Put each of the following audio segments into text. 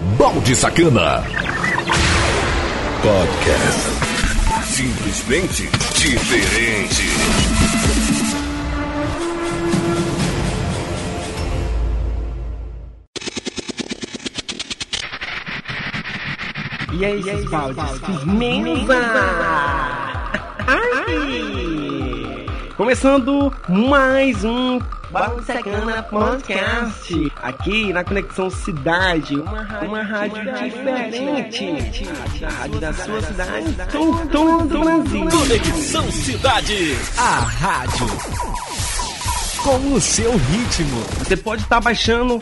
Balde Sacana. Podcast. Simplesmente diferente. E aí, e aí baldes? Firmeza! Começando mais um Sacana Podcast. Aqui na Conexão Cidade, uma, uma rádio diferente. A rádio da sua cidade, todo do Brasil. Conexão Cidade. A rádio com o seu ritmo. Você pode estar baixando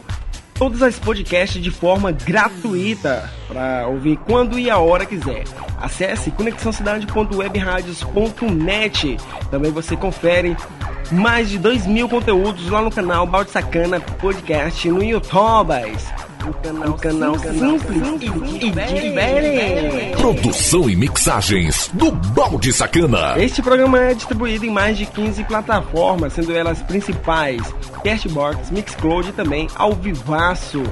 todos os podcasts de forma gratuita para ouvir quando e a hora quiser. Acesse conexãocidade.webradios.net. Também você confere mais de 2 mil conteúdos lá no canal Balde Sacana Podcast no YouTube. Um canal, um canal simples, simples e diferente. Produção e mixagens do Balde Sacana. Este programa é distribuído em mais de 15 plataformas, sendo elas principais Castbox, Mixcloud e também ao vivaço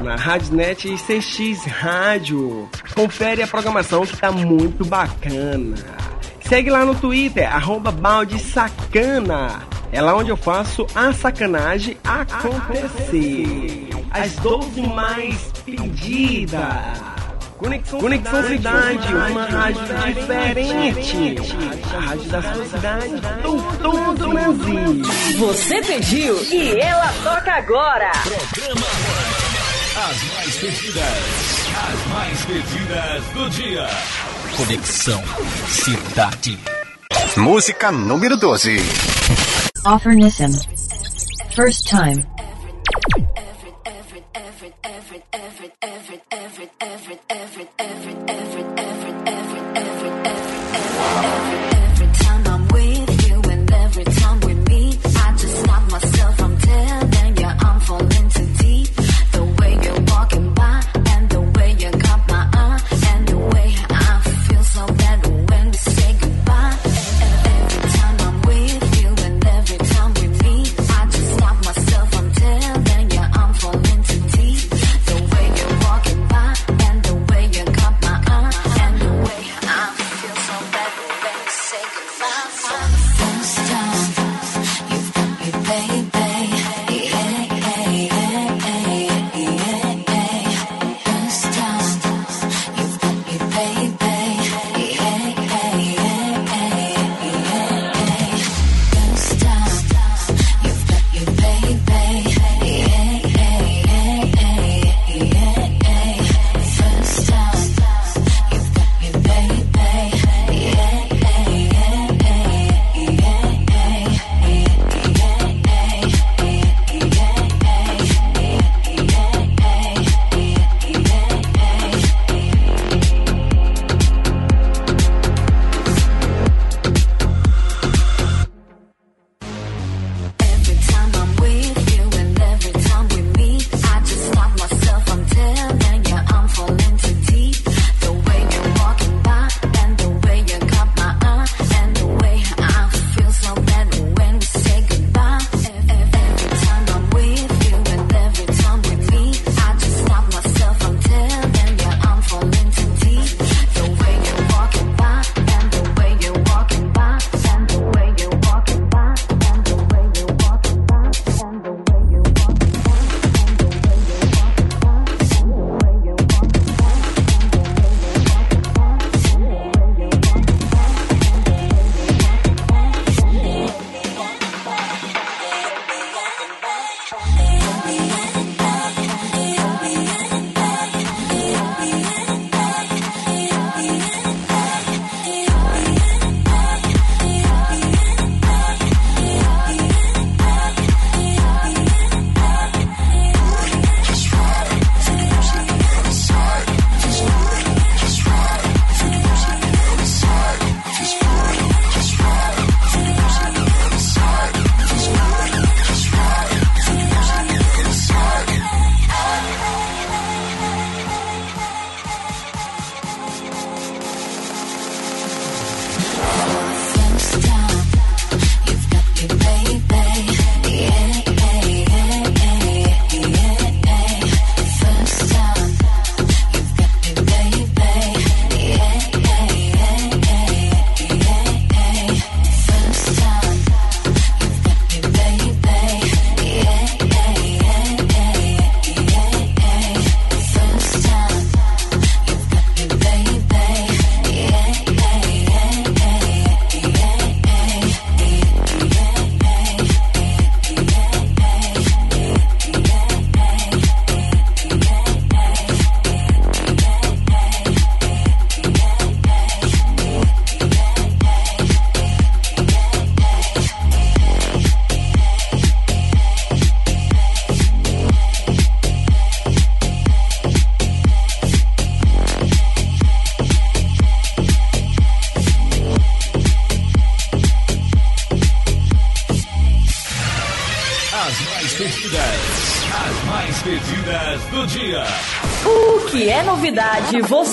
na Radiosnet e CX Rádio. Confere a programação que tá muito bacana. Segue lá no Twitter, arroba balde sacana. É lá onde eu faço a sacanagem acontecer. As 12 mais pedidas. Conexão, Conexão Cidade, uma rádio diferente. A rádio da sua cidade, do todo o Brasil. Você pediu e ela toca agora. Programa As mais pedidas. As mais pedidas do dia. Conexão Cidade. Música número 12. Offer Nissan. First time.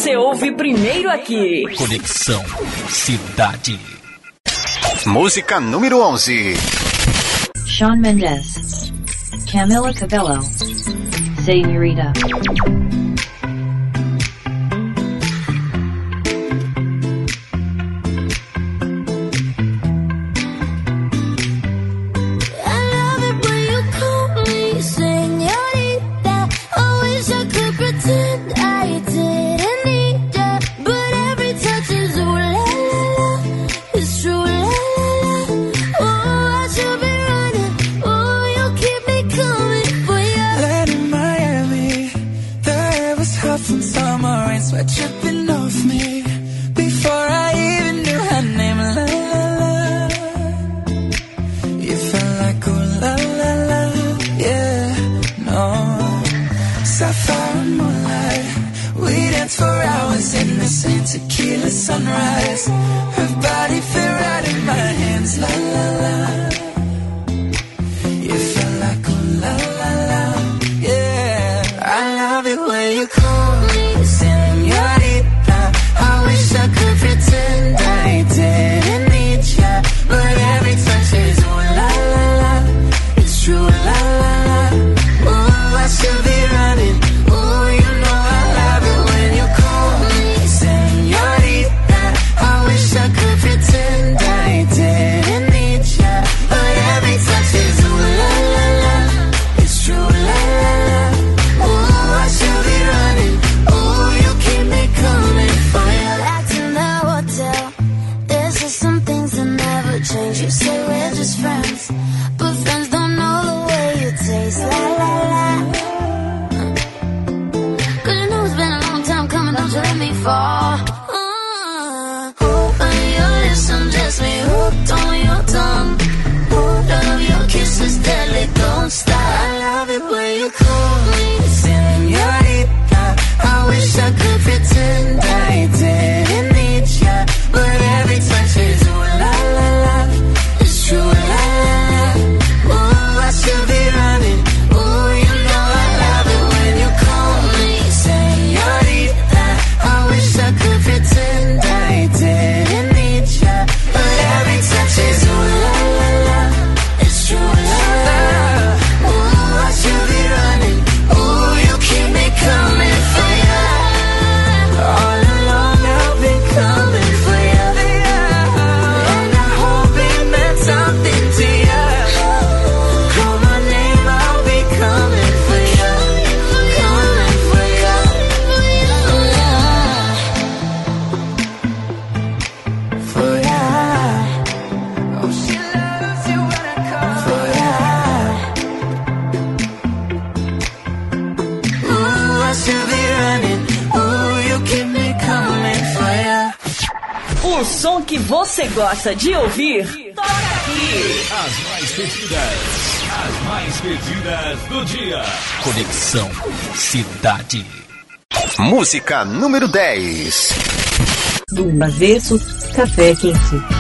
Você ouve primeiro aqui. Conexão Cidade. Música número 11. Shawn Mendes. Camila Cabello. Senhorita. gosta de ouvir, toca aqui. As mais pedidas, as mais pedidas do dia. Conexão Cidade. Música número 10. Zumba versus Café Quente.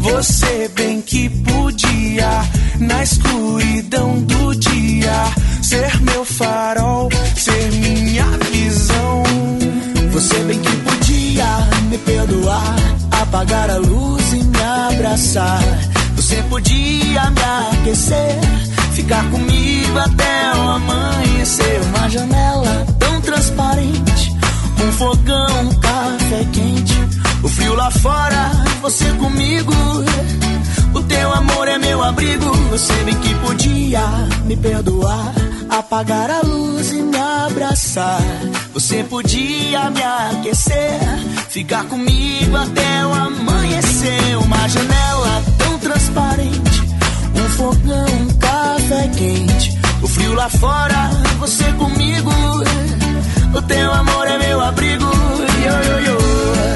Você bem que podia, na escuridão do dia, ser meu farol, ser minha visão. Você bem que podia me perdoar, apagar a luz e me abraçar. Você podia me aquecer, ficar comigo até o amanhecer. Uma janela tão transparente, um fogão, um café quente o frio lá fora, você comigo. O teu amor é meu abrigo. Você bem que podia me perdoar, apagar a luz e me abraçar. Você podia me aquecer, ficar comigo até o amanhecer. Uma janela tão transparente, um fogão, um café quente. O frio lá fora, você comigo. O teu amor é meu abrigo. Yo, yo, yo.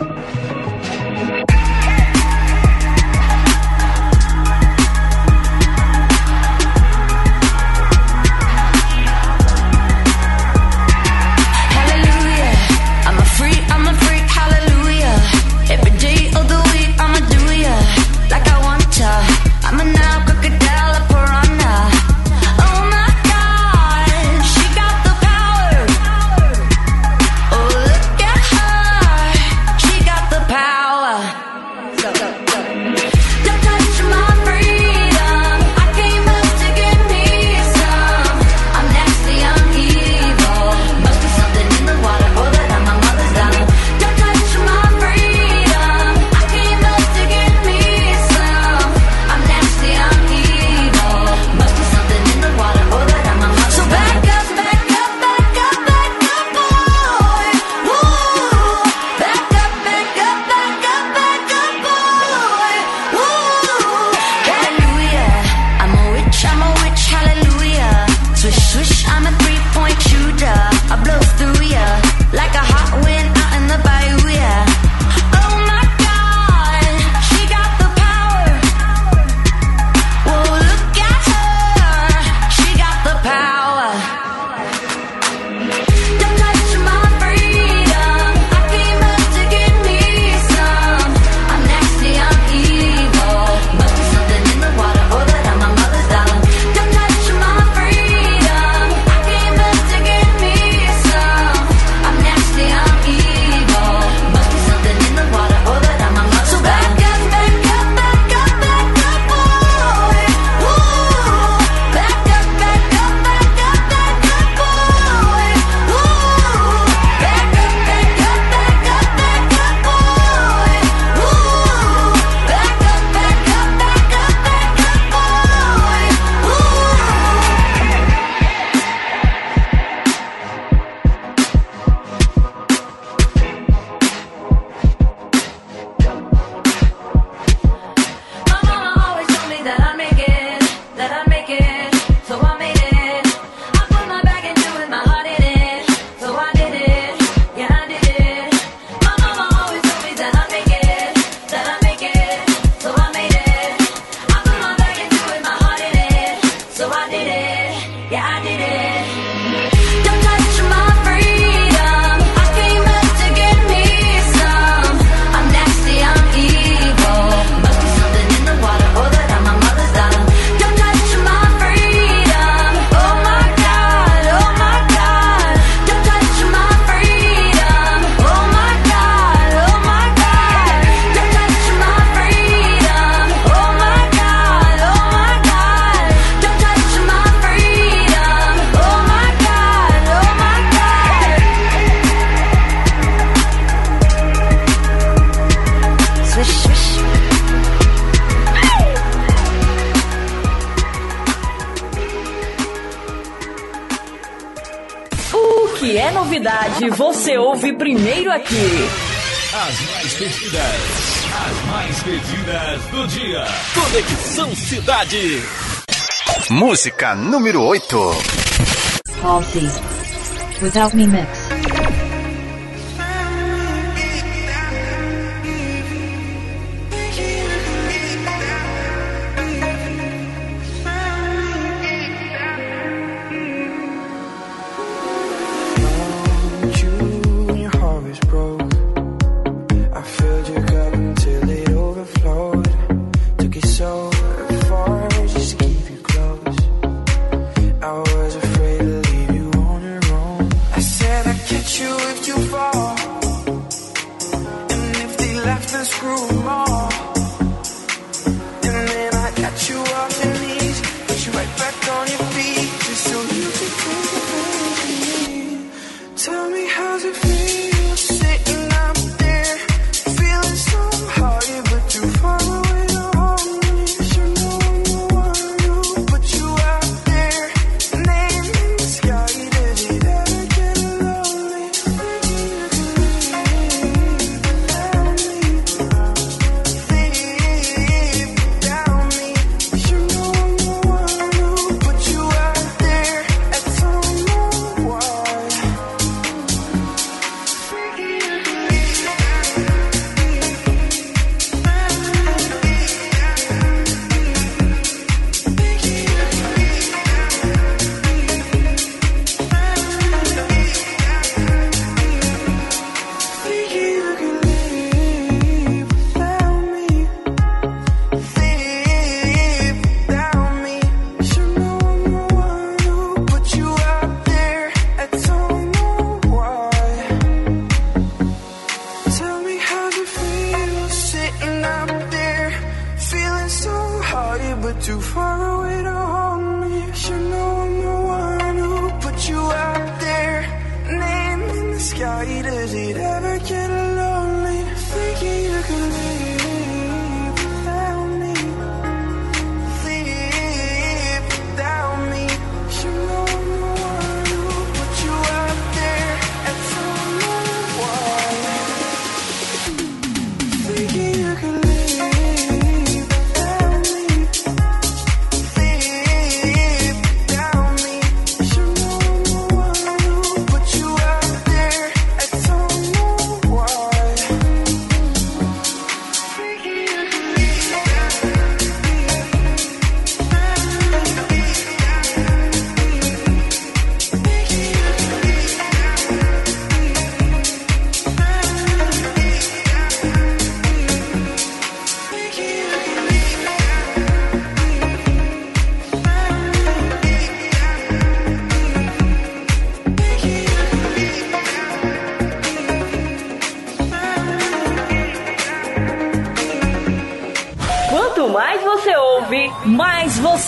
O que é novidade, você ouve primeiro aqui. As mais pedidas, as mais pedidas do dia. Conexão Cidade. Música número 8. Halsey. Without Me Mix.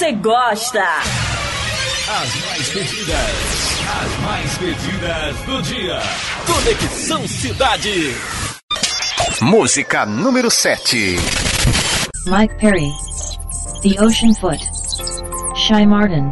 você gosta. As mais pedidas, as mais pedidas do dia. Conexão Cidade. Música número 7. Mike Perry, The Ocean Foot, Shy Martin.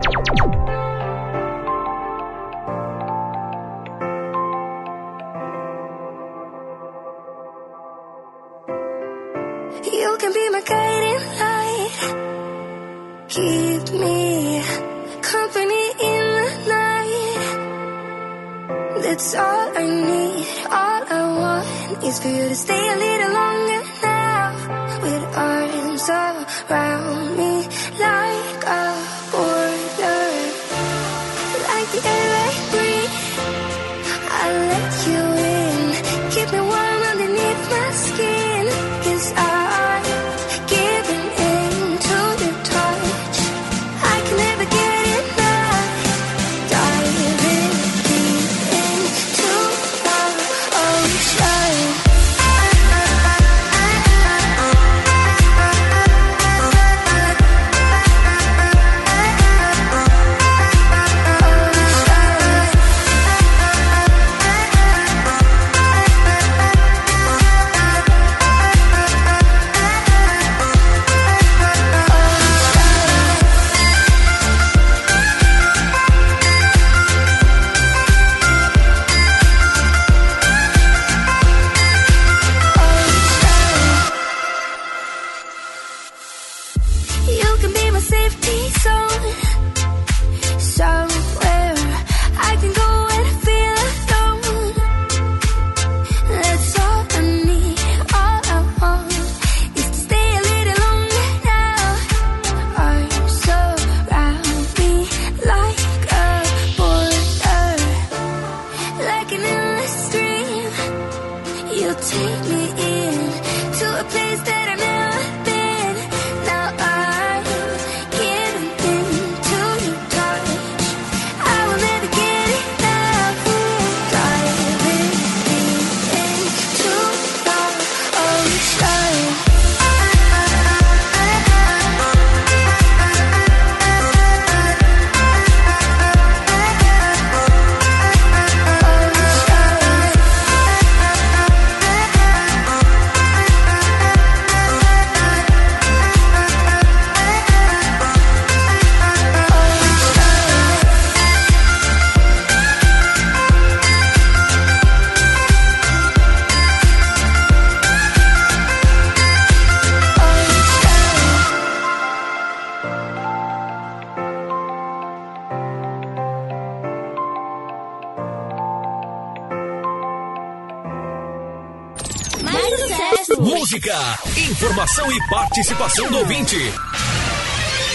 Música, informação e participação do ouvinte.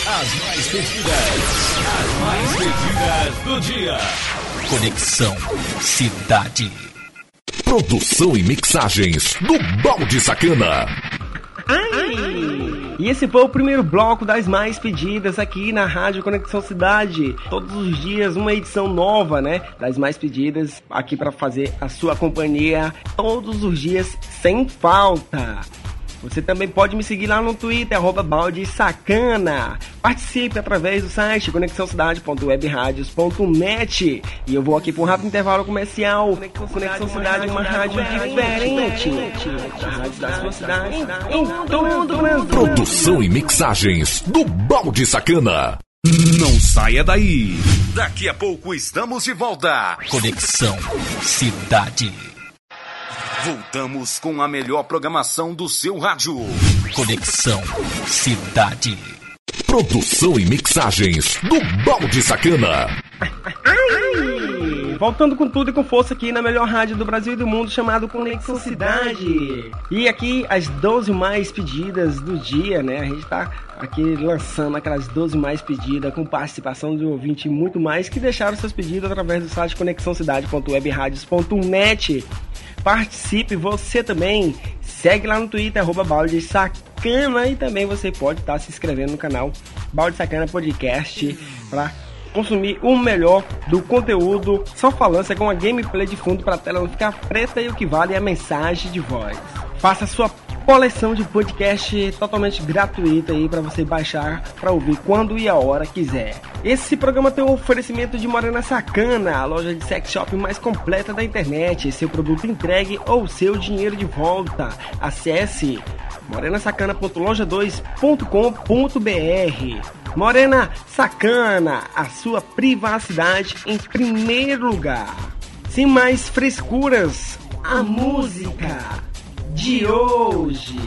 As mais pedidas, as mais pedidas do dia. Conexão Cidade. Produção e mixagens do Balde Sacana. E esse foi o primeiro bloco das mais pedidas aqui na Rádio Conexão Cidade. Todos os dias uma edição nova, né? Das mais pedidas aqui para fazer a sua companhia todos os dias sem falta. Você também pode me seguir lá no Twitter, arroba balde sacana. Participe através do site conexãocidade.webradios.net. E eu vou aqui para um rápido intervalo comercial. Conexão Cidade, uma rádio diferente. A rádio da sua cidade, em todo o Brasil. Produção e mixagens do Balde Sacana. Não saia daí. Daqui a pouco estamos de volta. Conexão Cidade. Voltamos com a melhor programação do seu rádio. Conexão Cidade. Produção e mixagens do Balde Sacana. Voltando com tudo e com força aqui na melhor rádio do Brasil e do mundo, chamado Conexão Cidade. E aqui as 12 mais pedidas do dia, né? A gente tá aqui lançando aquelas 12 mais pedidas com participação de ouvinte e muito mais que deixaram seus pedidos através do site conexãocidade.webradios.net. Participe você também. Segue lá no Twitter, arroba balde sacana. E também você pode estar se inscrevendo no canal Balde Sacana Podcast para consumir o melhor do conteúdo. Só falância com a gameplay de fundo para a tela não ficar preta e o que vale é a mensagem de voz. Faça sua coleção de podcast totalmente gratuita aí para você baixar para ouvir quando e a hora quiser. Esse programa tem um oferecimento de Morena Sacana, a loja de sex shop mais completa da internet. Seu produto entregue ou seu dinheiro de volta. Acesse morenasacana.loja2.com.br. Morena Sacana, a sua privacidade em primeiro lugar. Sem mais frescuras, a música de hoje.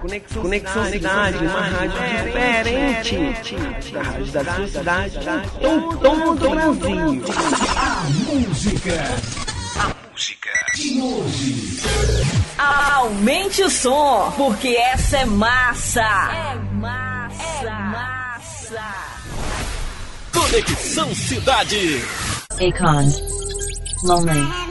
Conexão, Conexão Cidade, cidade, uma rádio diferente, diferente da rádio da sua cidade, em todo o Brasil. A música. A música de hoje. Aumente o som, porque essa é massa. É massa. É massa. Conexão Cidade. Akon. Lonely.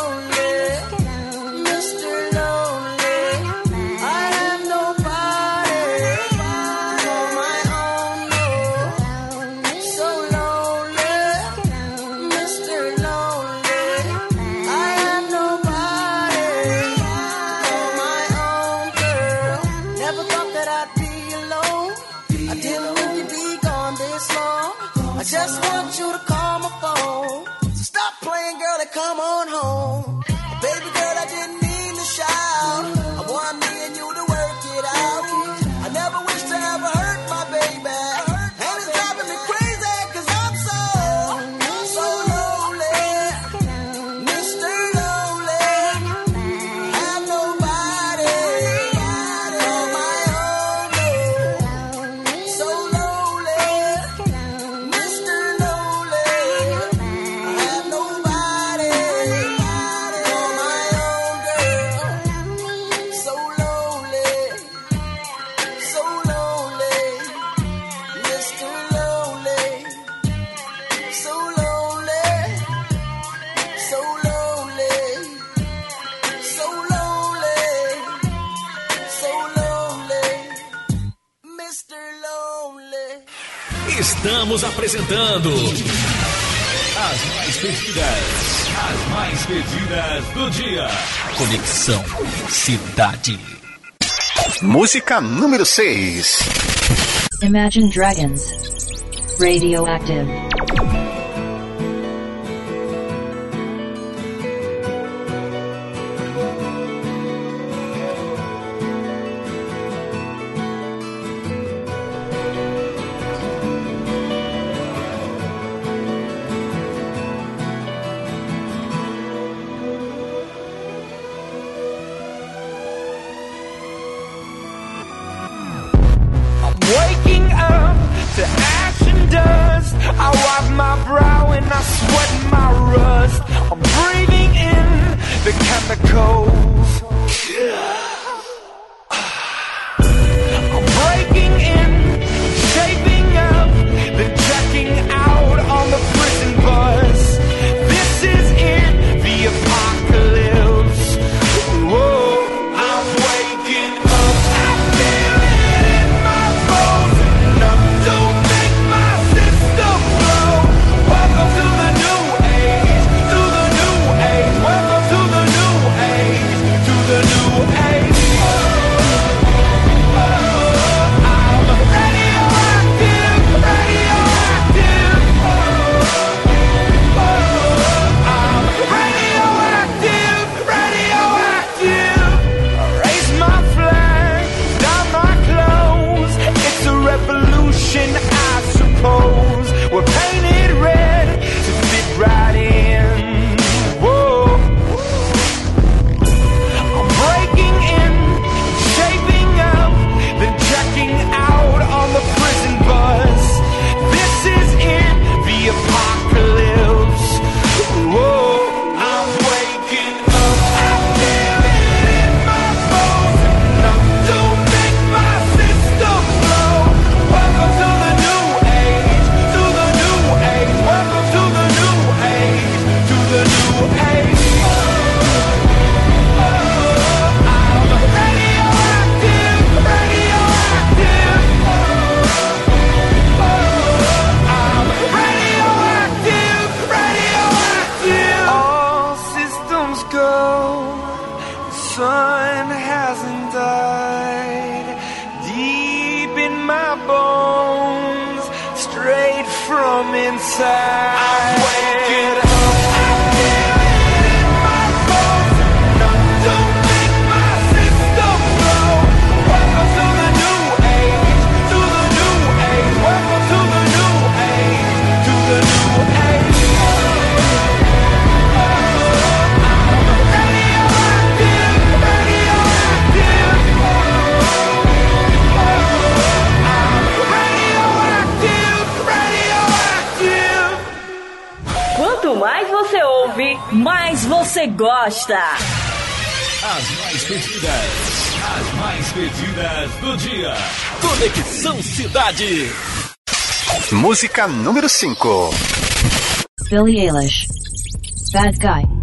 Estamos apresentando As mais pedidas, as mais pedidas do dia. Conexão Cidade. Música número 6. Imagine Dragons. Radioactive. você gosta. As mais pedidas, as mais pedidas do dia. Conexão Cidade. Música número 5. Billie Eilish. Bad Guy.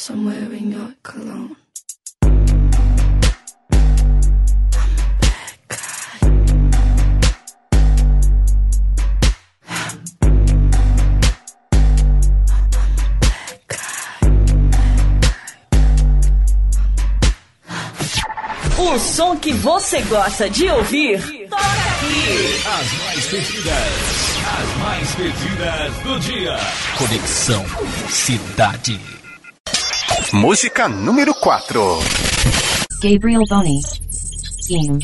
somewhere in your cologne. O som que você gosta de ouvir, toca aqui. As mais pedidas, as mais pedidas do dia. Conexão Cidade. Música número 4. Gabriel Boni. Ying.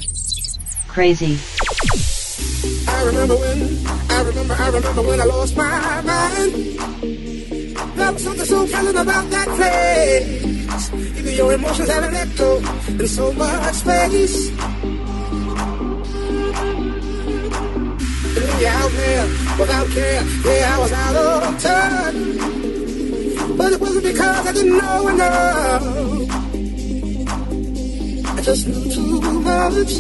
Crazy. I remember when, I remember, I remember when I lost my mind. There was something so pleasant about that place. Even your emotions haven't let go in so much space. And when out there without care, yeah, I was out of time But it wasn't because I didn't know enough. I just knew too much.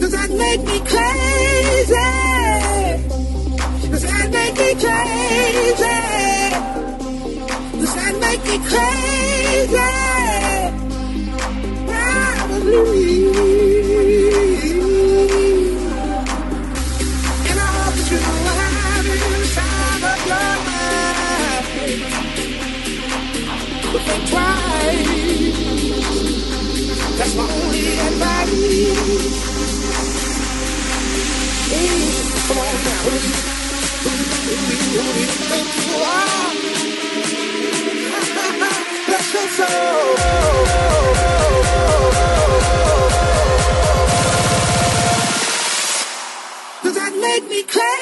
Does that make me crazy? Does that make me crazy? Does that make me crazy? Probably. That's my only advice. Come on now, who do you, think you are? Bless your soul. Does that make me crazy?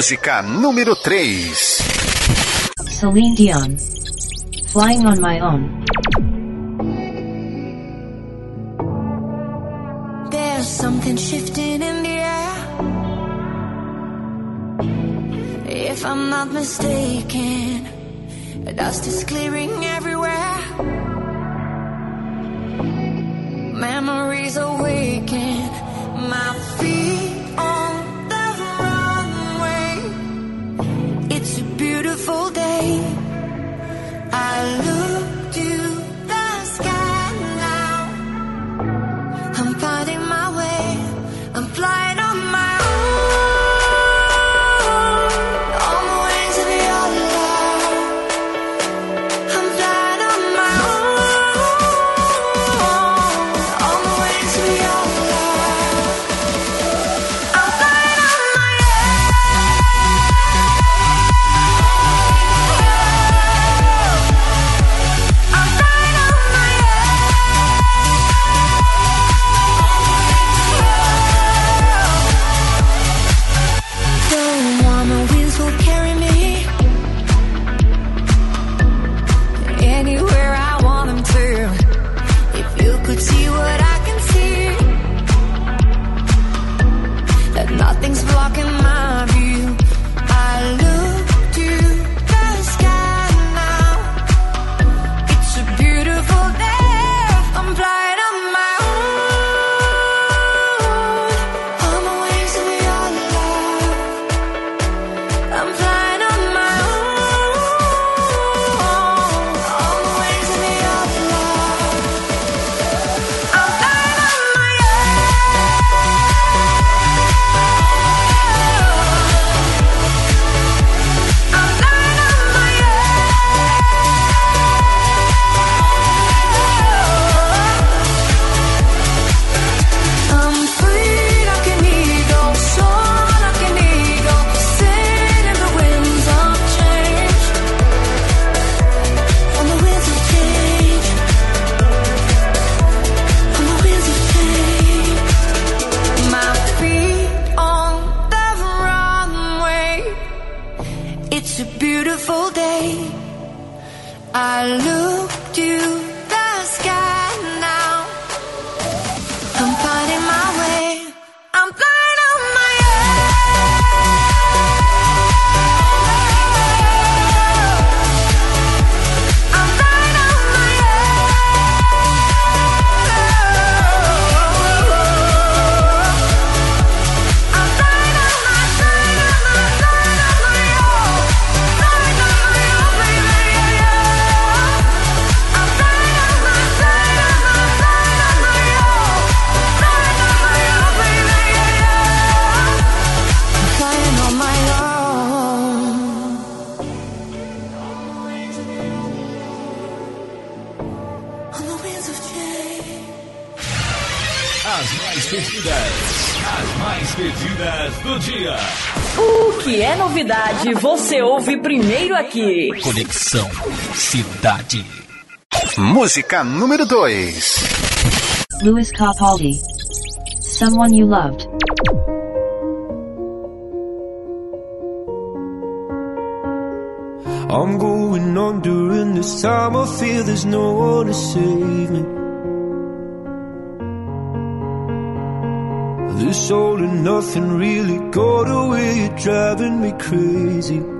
Música número 3. Celine Dion. Flying on my own. There's something shifting in the air. If I'm not mistaken, dust is clearing everywhere. Memories awaken. full aqui. Conexão Cidade. Música número 2. Louis Capaldi. Someone you loved. I'm going on during this time. I feel there's no one to save me. This all and nothing really got away. You're driving me crazy.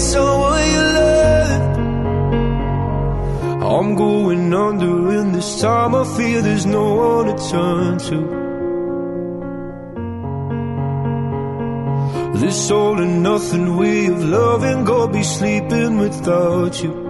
someone you loved. I'm going under, and this time I feel there's no one to turn to. This all and nothing way of loving, go be sleeping without you.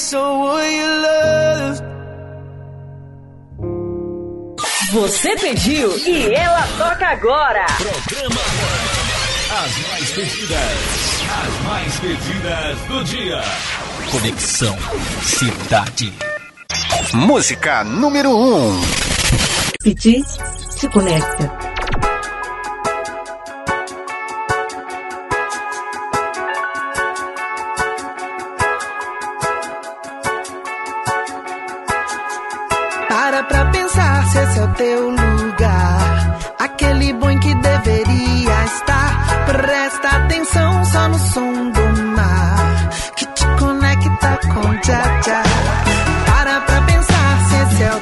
someone you loved. Você pediu e ela toca agora. Programa As mais pedidas, as mais pedidas do dia. Conexão Cidade. Música número 1. Um. Pedir te conecta. Para pra pensar se esse é o teu lugar. Aquele bom que deveria estar. Presta atenção só no som do mar. Que te conecta com Tchá. Para pra pensar se esse é o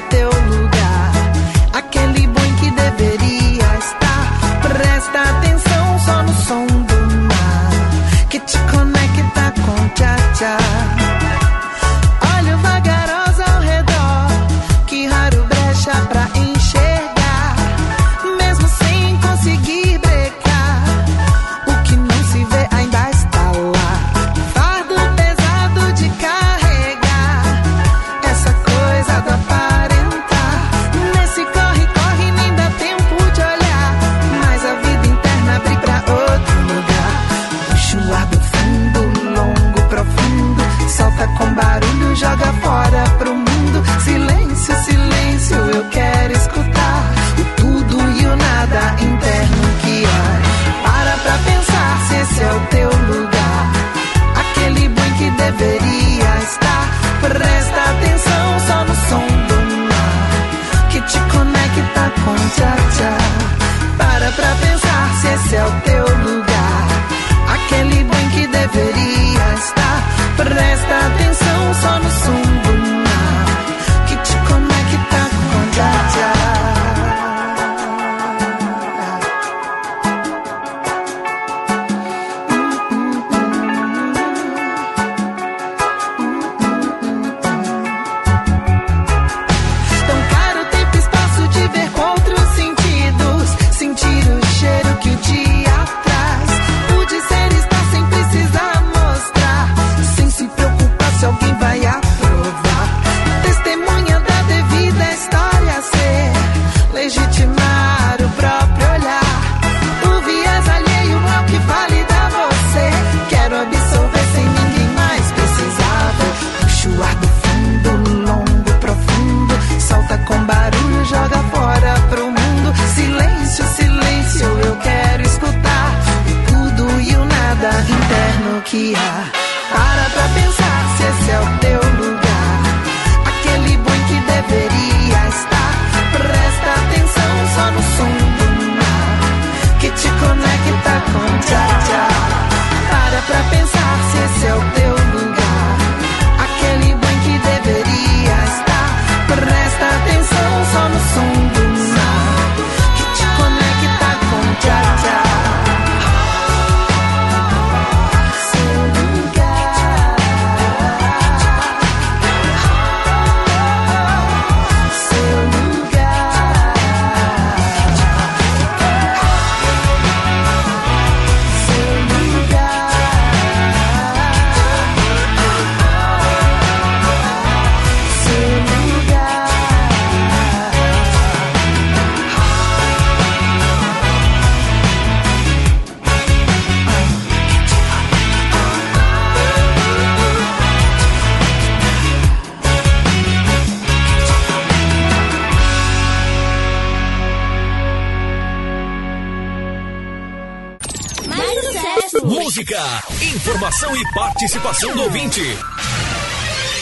informação e participação do ouvinte.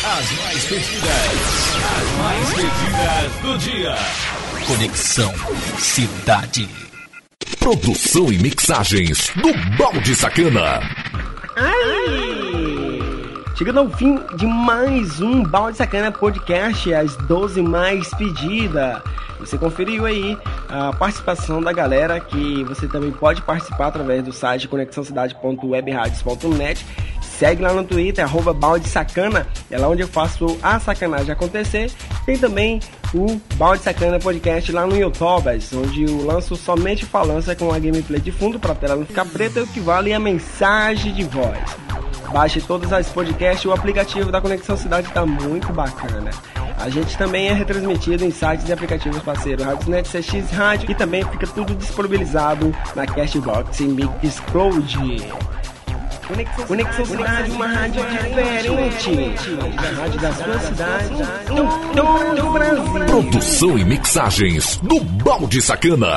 As mais pedidas, as mais pedidas do dia. Conexão Cidade. Produção e mixagens do Balde Sacana. Chegando ao fim de mais um Balde Sacana Podcast, as 12 mais pedidas. Você conferiu aí a participação da galera, que você também pode participar através do site conexãocidade.webradios.net. Segue lá no Twitter, arroba balde sacana, é lá onde eu faço a sacanagem acontecer. Tem também o Balde Sacana Podcast lá no YouTube, onde eu lanço somente falança com a gameplay de fundo para a tela não ficar preta, o que vale a mensagem de voz. Baixe todas as podcasts, o aplicativo da Conexão Cidade está muito bacana. A gente também é retransmitido em sites e aplicativos parceiros Radiosnet, CX Rádio e também fica tudo disponibilizado na Cashbox e Mixcloud. Conexão Cidade, uma rádio diferente. A rádio da sua cidade, em todo o Brasil. Produção e mixagens do Balde Sacana.